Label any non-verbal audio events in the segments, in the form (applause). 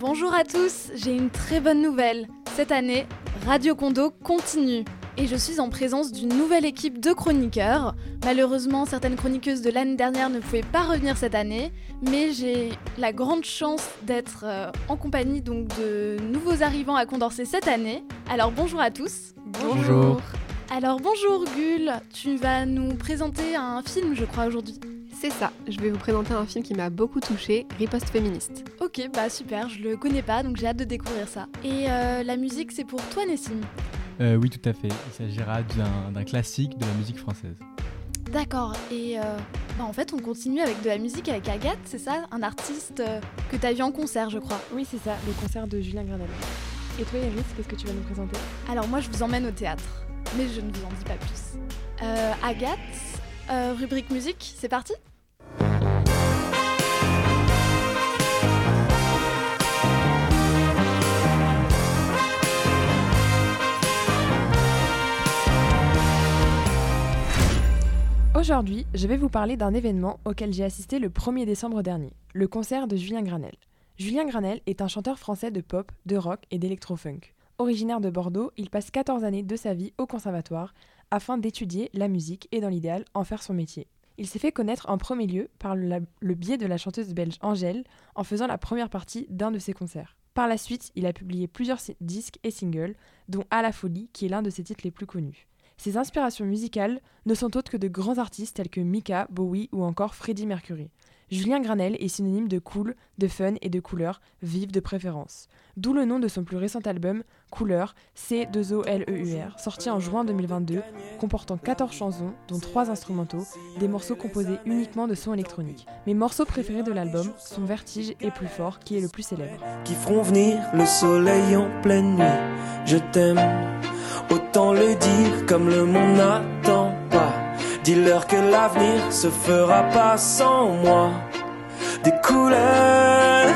Bonjour à tous, j'ai une très bonne nouvelle. Cette année, Radio Condo continue. Et je suis en présence d'une nouvelle équipe de chroniqueurs. Malheureusement, certaines chroniqueuses de l'année dernière ne pouvaient pas revenir cette année, mais j'ai la grande chance d'être euh, en compagnie donc de nouveaux arrivants à Condorcet cette année. Alors bonjour à tous. Bonjour. Alors bonjour Gul, tu vas nous présenter un film je crois aujourd'hui. C'est ça, je vais vous présenter un film qui m'a beaucoup touché, Riposte féministe. Ok, bah super, je le connais pas donc j'ai hâte de découvrir ça. Et euh, la musique c'est pour toi Nessim Euh, oui, tout à fait. Il s'agira d'un d'un classique de la musique française. D'accord, et euh, bah, en fait on continue avec de la musique avec Agathe, c'est ça? Un artiste euh, que tu as vu en concert je crois. Oui, c'est ça, le concert de Julien Granel. Et toi, Iris, qu'est-ce que tu vas nous présenter? Alors moi je vous emmène au théâtre, mais je ne vous en dis pas plus. Euh, Agathe, euh, rubrique musique, c'est parti? Aujourd'hui, je vais vous parler d'un événement auquel j'ai assisté le 1er décembre dernier, le concert de Julien Granel. Julien Granel est un chanteur français de pop, de rock et d'électro-funk. Originaire de Bordeaux, il passe 14 années de sa vie au conservatoire afin d'étudier la musique et dans l'idéal en faire son métier. Il s'est fait connaître en premier lieu par le, le biais de la chanteuse belge Angèle en faisant la première partie d'un de ses concerts. Par la suite, il a publié plusieurs si- disques et singles, dont À la folie, qui est l'un de ses titres les plus connus. Ses inspirations musicales ne sont autres que de grands artistes tels que Mika, Bowie ou encore Freddie Mercury. Julien Granel est synonyme de cool, de fun et de couleur, vive de préférence. D'où le nom de son plus récent album, Couleur, C2OLEUR, sorti en juin 2022, comportant 14 chansons, dont 3 instrumentaux, des morceaux composés uniquement de sons électroniques. Mes morceaux préférés de l'album sont Vertige et Plus fort, qui est le plus célèbre. qui feront venir le soleil en pleine nuit. Je t'aime, autant le dire comme le monde n'attend pas. Dis-leur que l'avenir se fera pas sans moi. Des couleurs,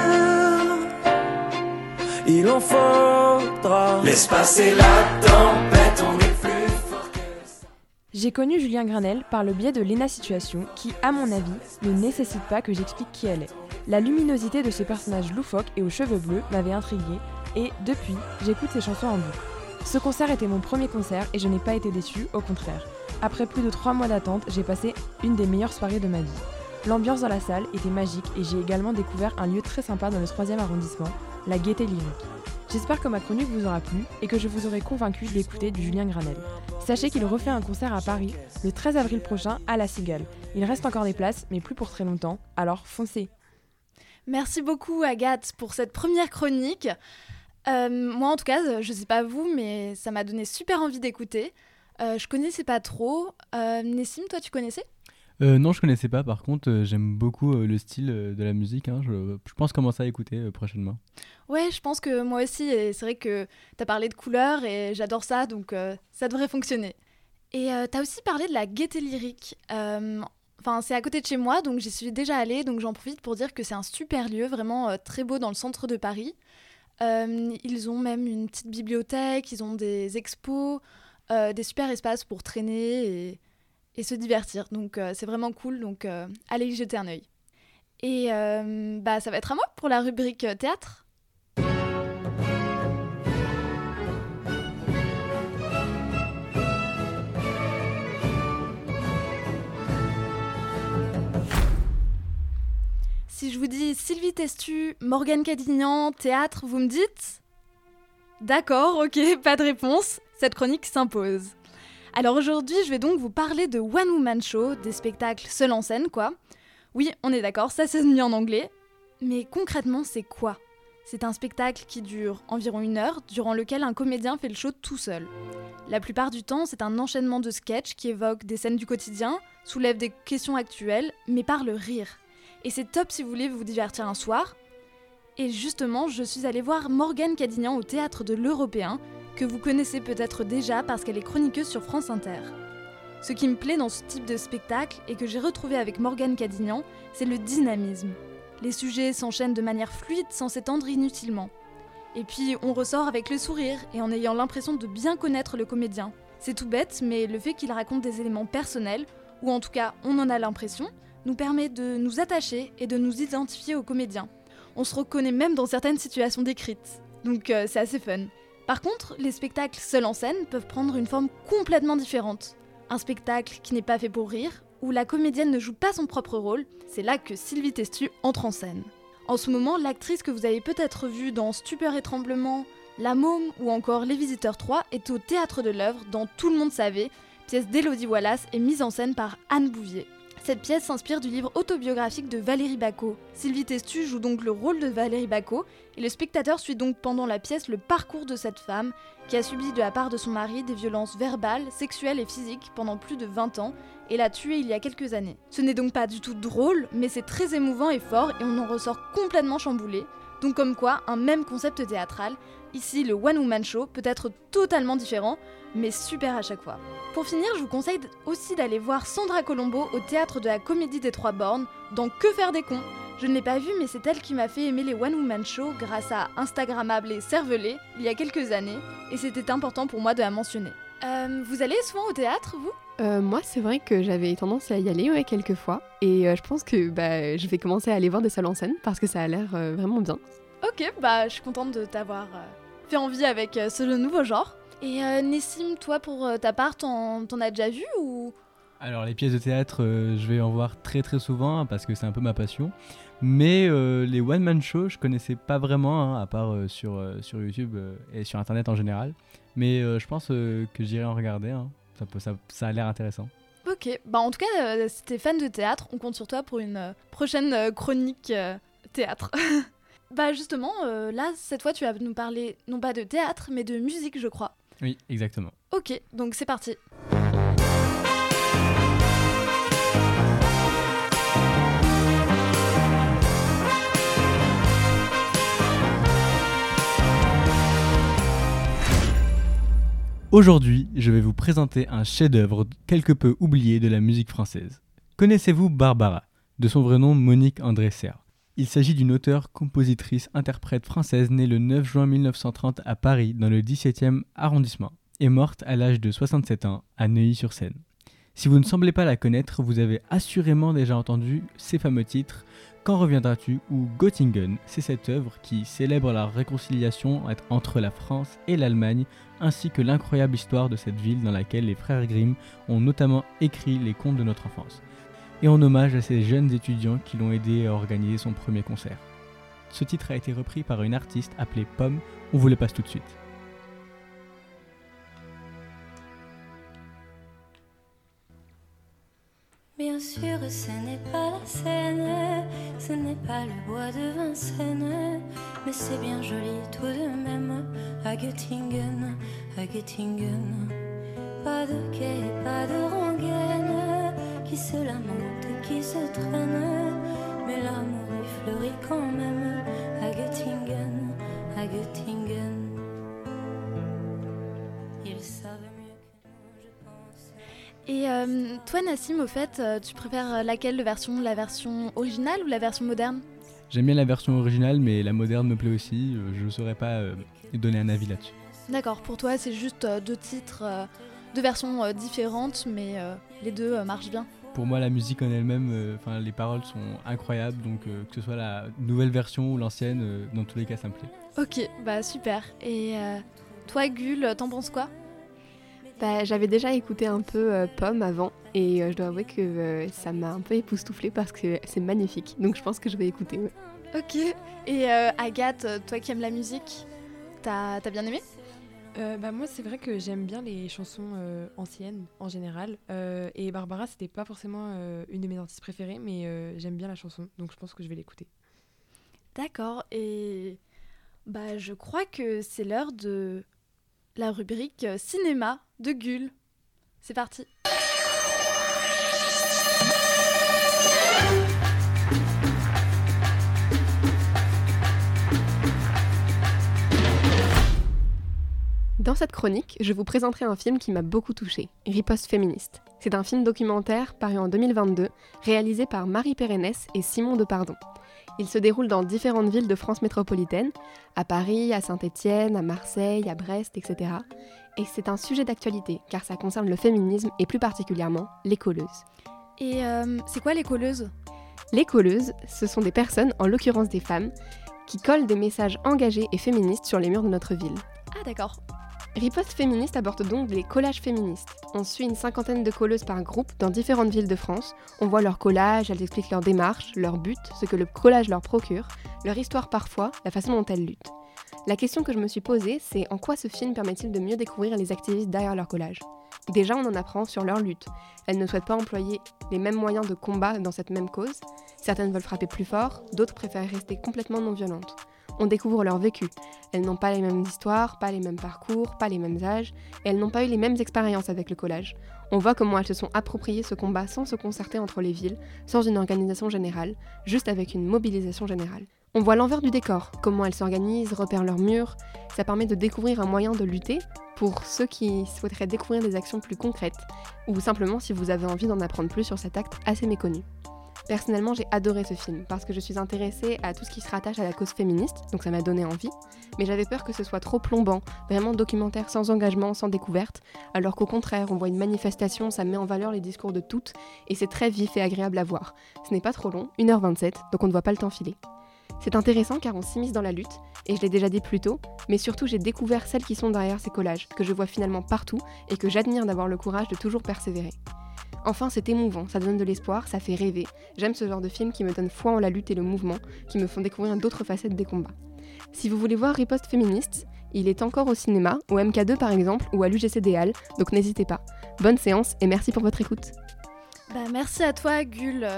il en faudra. Laisse passer la tempête, on est plus fort que ça. J'ai connu Julien Granel par le biais de Lena Situation, qui, à mon avis, ne nécessite pas que j'explique qui elle est. La luminosité de ce personnage loufoque et aux cheveux bleus m'avait intriguée, et depuis, j'écoute ses chansons en boucle. Ce concert était mon premier concert et je n'ai pas été déçue, au contraire. Après plus de trois mois d'attente, j'ai passé une des meilleures soirées de ma vie. L'ambiance dans la salle était magique et j'ai également découvert un lieu très sympa dans le 3e arrondissement, la Gaieté Lyrique. J'espère que ma chronique vous aura plu et que je vous aurai convaincu d'écouter du Julien Granel. Sachez qu'il refait un concert à Paris le 13 avril prochain à La Cigale. Il reste encore des places, mais plus pour très longtemps, alors foncez Merci beaucoup Agathe pour cette première chronique. Euh, moi en tout cas, je sais pas vous, mais ça m'a donné super envie d'écouter. Euh, je connaissais pas trop. Euh, Nessim, toi tu connaissais? Euh, non, je connaissais pas. Par contre, euh, j'aime beaucoup le style de la musique. hein. Je, je pense commencer à écouter prochainement. Ouais, je pense que moi aussi, et c'est vrai que t'as parlé de couleurs et j'adore ça, donc ça devrait fonctionner. Et t'as aussi parlé de la gaieté lyrique. Enfin, c'est à côté de chez moi, donc j'y suis déjà allée, donc j'en profite pour dire que c'est un super lieu, vraiment très beau dans le centre de Paris. Euh, ils ont même une petite bibliothèque, ils ont des expos, euh, des super espaces pour traîner et, se divertir. Donc euh, c'est vraiment cool, donc allez y jeter un œil. Et bah ça va être à moi pour la rubrique théâtre. Si je vous dis Sylvie Testu, Morgane Cadignan, théâtre, vous me dites D'accord, ok, (laughs) pas de réponse. Cette chronique s'impose. Alors aujourd'hui, je vais donc vous parler de One Woman Show, des spectacles seuls en scène, quoi. Oui, on est d'accord, ça c'est mis en anglais. Mais concrètement, c'est quoi? C'est un spectacle qui dure environ une heure, durant lequel un comédien fait le show tout seul. La plupart du temps, c'est un enchaînement de sketchs qui évoquent des scènes du quotidien, soulèvent des questions actuelles, mais par le rire. Et c'est top si vous voulez vous divertir un soir. Et justement, je suis allée voir Morgane Cadignan au théâtre de l'Européen, que vous connaissez peut-être déjà parce qu'elle est chroniqueuse sur France Inter. Ce qui me plaît dans ce type de spectacle et que j'ai retrouvé avec Morgane Cadignan, c'est le dynamisme. Les sujets s'enchaînent de manière fluide sans s'étendre inutilement. Et puis on ressort avec le sourire et en ayant l'impression de bien connaître le comédien. C'est tout bête, mais le fait qu'il raconte des éléments personnels, ou en tout cas on en a l'impression, nous permet de nous attacher et de nous identifier au comédien. On se reconnaît même dans certaines situations décrites. Donc euh, c'est assez fun. Par contre, les spectacles seuls en scène peuvent prendre une forme complètement différente. Un spectacle qui n'est pas fait pour rire, où la comédienne ne joue pas son propre rôle, c'est là que Sylvie Testu entre en scène. En ce moment, l'actrice que vous avez peut-être vue dans Stupeur et Tremblement, La Môme ou encore Les Visiteurs 3 est au théâtre de l'œuvre dans Tout le monde savait, pièce d'Elodie Wallace et mise en scène par Anne Bouvier. Cette pièce s'inspire du livre autobiographique de Valérie Bacot. Sylvie Testu joue donc le rôle de Valérie Bacot et le spectateur suit donc pendant la pièce le parcours de cette femme qui a subi de la part de son mari des violences verbales, sexuelles et physiques pendant plus de 20 ans et l'a tué il y a quelques années. Ce n'est donc pas du tout drôle, mais c'est très émouvant et fort et on en ressort complètement chamboulé. Donc comme quoi, un même concept théâtral, ici le One Woman Show, peut être totalement différent, mais super à chaque fois. Pour finir, je vous conseille aussi d'aller voir Sandra Colombo au théâtre de la Comédie des Trois Bornes dans Que faire des cons. Je ne l'ai pas vue, mais c'est elle qui m'a fait aimer les One Woman Show grâce à Instagrammable et Cervelé il y a quelques années, et c'était important pour moi de la mentionner. Euh, vous allez souvent au théâtre, vous? Euh, moi, c'est vrai que j'avais tendance à y aller ouais, quelques fois. Et euh, je pense que bah, je vais commencer à aller voir des salles en scène parce que ça a l'air euh, vraiment bien. Ok, bah je suis contente de t'avoir fait envie avec euh, ce nouveau genre. Et euh, Nessim, toi pour euh, ta part, t'en as déjà vu ou? Alors les pièces de théâtre, euh, je vais en voir très très souvent hein, parce que c'est un peu ma passion. Mais euh, les one man shows, je connaissais pas vraiment, hein, à part euh, sur, euh, sur YouTube euh, et sur internet en général. Mais euh, je pense euh, que j'irai en regarder. hein. Ça, peut- ça, ça a l'air intéressant. Ok, bah en tout cas, euh, si t'es fan de théâtre, on compte sur toi pour une euh, prochaine euh, chronique euh, théâtre. (laughs) bah justement, euh, là, cette fois, tu vas nous parler non pas de théâtre, mais de musique, je crois. Oui, exactement. Ok, donc c'est parti. Aujourd'hui, je vais vous présenter un chef-d'œuvre quelque peu oublié de la musique française. Connaissez-vous Barbara, de son vrai nom Monique André Serre Il s'agit d'une auteure, compositrice, interprète française née le 9 juin 1930 à Paris, dans le 17e arrondissement, et morte à l'âge de 67 ans à Neuilly-sur-Seine. Si vous ne semblez pas la connaître, vous avez assurément déjà entendu ces fameux titres Quand reviendras-tu ou Göttingen. C'est cette œuvre qui célèbre la réconciliation entre la France et l'Allemagne ainsi que l'incroyable histoire de cette ville dans laquelle les frères Grimm ont notamment écrit les contes de notre enfance, et en hommage à ces jeunes étudiants qui l'ont aidé à organiser son premier concert. Ce titre a été repris par une artiste appelée Pomme, on vous le passe tout de suite. Bien sûr, ce n'est pas la Seine, ce n'est pas le bois de Vincennes, mais c'est bien joli tout de même à Göttingen, à Göttingen. Pas de quai, pas de rengaine qui se lamente, qui se traîne, mais l'amour y fleurit quand même à Göttingen, à Göttingen. Ils savent mieux que nous, je pense. Et euh, toi, Nassim, au fait, euh, tu préfères laquelle version La version originale ou la version moderne? J'aime bien la version originale, mais la moderne me plaît aussi, euh, je ne saurais pas euh, donner un avis là-dessus. D'accord, pour toi, c'est juste euh, deux titres, euh, deux versions euh, différentes, mais euh, les deux euh, marchent bien. Pour moi, la musique en elle-même, euh, enfin les paroles sont incroyables, donc euh, que ce soit la nouvelle version ou l'ancienne, euh, dans tous les cas, ça me plaît. Ok, bah super. Et euh, toi, Gul, t'en penses quoi? Bah, J'avais déjà écouté un peu euh, Pomme avant et euh, je dois avouer que euh, ça m'a un peu époustouflé parce que c'est magnifique. Donc je pense que je vais écouter. ouais. Ok. Et euh, Agathe, toi qui aimes la musique, t'as t'as bien aimé? Euh, bah moi c'est vrai que j'aime bien les chansons euh, anciennes en général Euh, et Barbara c'était pas forcément une de mes artistes préférées mais j'aime bien la chanson donc je pense que je vais l'écouter. D'accord. Et bah je crois que c'est l'heure de la rubrique cinéma de Gul. C'est parti. Dans cette chronique, je vous présenterai un film qui m'a beaucoup touchée, Riposte féministe. C'est un film documentaire paru en 2022, réalisé par Marie Pérennes et Simon Depardon. Il se déroule dans différentes villes de France métropolitaine, à Paris, à Saint-Étienne, à Marseille, à Brest, etc. Et c'est un sujet d'actualité, car ça concerne le féminisme et plus particulièrement les colleuses. Et euh, c'est quoi les colleuses? Les colleuses, ce sont des personnes, en l'occurrence des femmes, qui colle des messages engagés et féministes sur les murs de notre ville. Ah d'accord. Riposte féministe aborde donc des collages féministes. On suit une cinquantaine de colleuses par groupe dans différentes villes de France. On voit leurs collages, elles expliquent leur démarche, leur but, ce que le collage leur procure, leur histoire parfois, la façon dont elles luttent. La question que je me suis posée, c'est en quoi ce film permet-il de mieux découvrir les activistes derrière leur collage Déjà, on en apprend sur leur lutte. Elles ne souhaitent pas employer les mêmes moyens de combat dans cette même cause. Certaines veulent frapper plus fort, d'autres préfèrent rester complètement non violentes. On découvre leur vécu. Elles n'ont pas les mêmes histoires, pas les mêmes parcours, pas les mêmes âges, et elles n'ont pas eu les mêmes expériences avec le collage. On voit comment elles se sont appropriées ce combat sans se concerter entre les villes, sans une organisation générale, juste avec une mobilisation générale. On voit l'envers du décor, comment elles s'organisent, repèrent leurs murs. Ça permet de découvrir un moyen de lutter pour ceux qui souhaiteraient découvrir des actions plus concrètes, ou simplement si vous avez envie d'en apprendre plus sur cet acte assez méconnu. Personnellement, j'ai adoré ce film parce que je suis intéressée à tout ce qui se rattache à la cause féministe, donc ça m'a donné envie, mais j'avais peur que ce soit trop plombant, vraiment documentaire sans engagement, sans découverte, alors qu'au contraire, on voit une manifestation, ça met en valeur les discours de toutes, et c'est très vif et agréable à voir. Ce n'est pas trop long, 1h27, donc on ne voit pas le temps filer. C'est intéressant car on s'immisce dans la lutte, et je l'ai déjà dit plus tôt, mais surtout j'ai découvert celles qui sont derrière ces collages, que je vois finalement partout, et que j'admire d'avoir le courage de toujours persévérer. Enfin, c'est émouvant, ça donne de l'espoir, ça fait rêver. J'aime ce genre de films qui me donnent foi en la lutte et le mouvement, qui me font découvrir d'autres facettes des combats. Si vous voulez voir Riposte féministe, il est encore au cinéma, au MK2 par exemple, ou à l'UGC des Halles, donc n'hésitez pas. Bonne séance et merci pour votre écoute. Bah, merci à toi, Gull.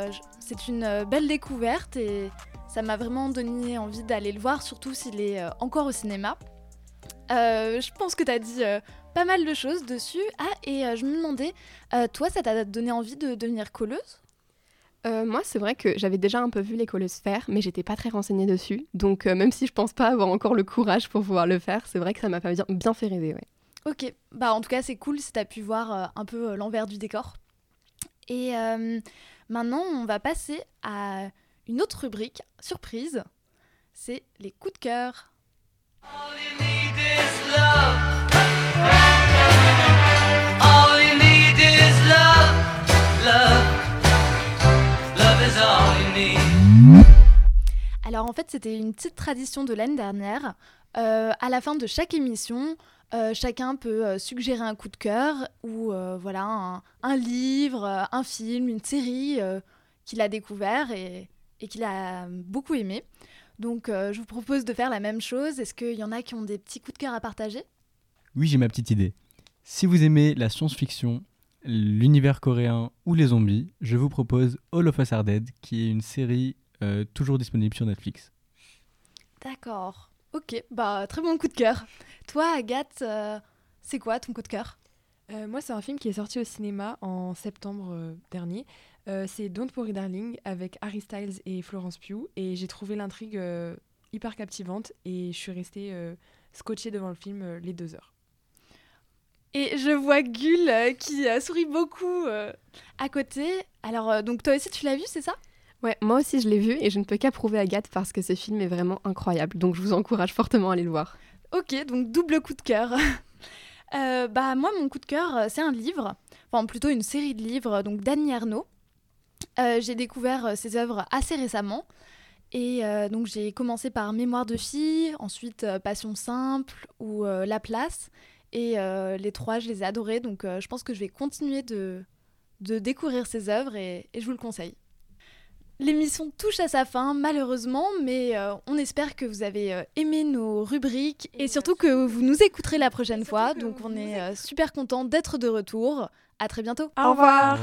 C'est une euh, belle découverte et ça m'a vraiment donné envie d'aller le voir, surtout s'il est euh, encore au cinéma. Euh, je pense que tu as dit pas mal de choses dessus. Ah, et je me demandais, toi, ça t'a donné envie de devenir colleuse? Moi, c'est vrai que j'avais déjà un peu vu les colleuses faire, mais j'étais pas très renseignée dessus. Donc, même si je pense pas avoir encore le courage pour pouvoir le faire, c'est vrai que ça m'a bien, bien fait rêver. Ouais. Ok, bah en tout cas, c'est cool si t'as pu voir un peu l'envers du décor. Et maintenant, on va passer à une autre rubrique, surprise, c'est les coups de cœur. Alors en fait c'était une petite tradition de l'année dernière. Euh, à la fin de chaque émission, euh, chacun peut euh, suggérer un coup de cœur ou voilà un, livre, un film, une série qu'il a découvert et, et qu'il a beaucoup aimé. Donc je vous propose de faire la même chose. Est-ce qu'il y en a qui ont des petits coups de cœur à partager? Oui, j'ai ma petite idée. Si vous aimez la science-fiction, l'univers coréen ou les zombies, je vous propose All of Us Are Dead, qui est une série euh, toujours disponible sur Netflix. D'accord. Ok, bah très bon coup de cœur. Toi, Agathe, euh, c'est quoi ton coup de cœur? Moi, c'est un film qui est sorti au cinéma en septembre dernier. Euh, c'est Don't Worry Darling avec Harry Styles et Florence Pugh. Et j'ai trouvé l'intrigue euh, hyper captivante et je suis restée euh, scotchée devant le film les deux heures. Et je vois Gull qui sourit beaucoup à côté. Alors, donc toi aussi tu l'as vu, c'est ça? Ouais, moi aussi je l'ai vu et je ne peux qu'approuver Agathe parce que ce film est vraiment incroyable. Donc je vous encourage fortement à aller le voir. Ok, donc double coup de cœur. (laughs) bah moi mon coup de cœur c'est un livre, enfin plutôt une série de livres donc d'Annie Arnaud. Euh, j'ai découvert ses euh, œuvres assez récemment. Et euh, donc j'ai commencé par Mémoire de fille, ensuite Passion simple ou La place. Et les trois, je les ai adorés. Donc je pense que je vais continuer de, de découvrir ces œuvres et, je vous le conseille. L'émission touche à sa fin, malheureusement, mais on espère que vous avez aimé nos rubriques et surtout que vous nous écouterez la prochaine fois. Donc on est super content d'être de retour. À très bientôt. Au revoir.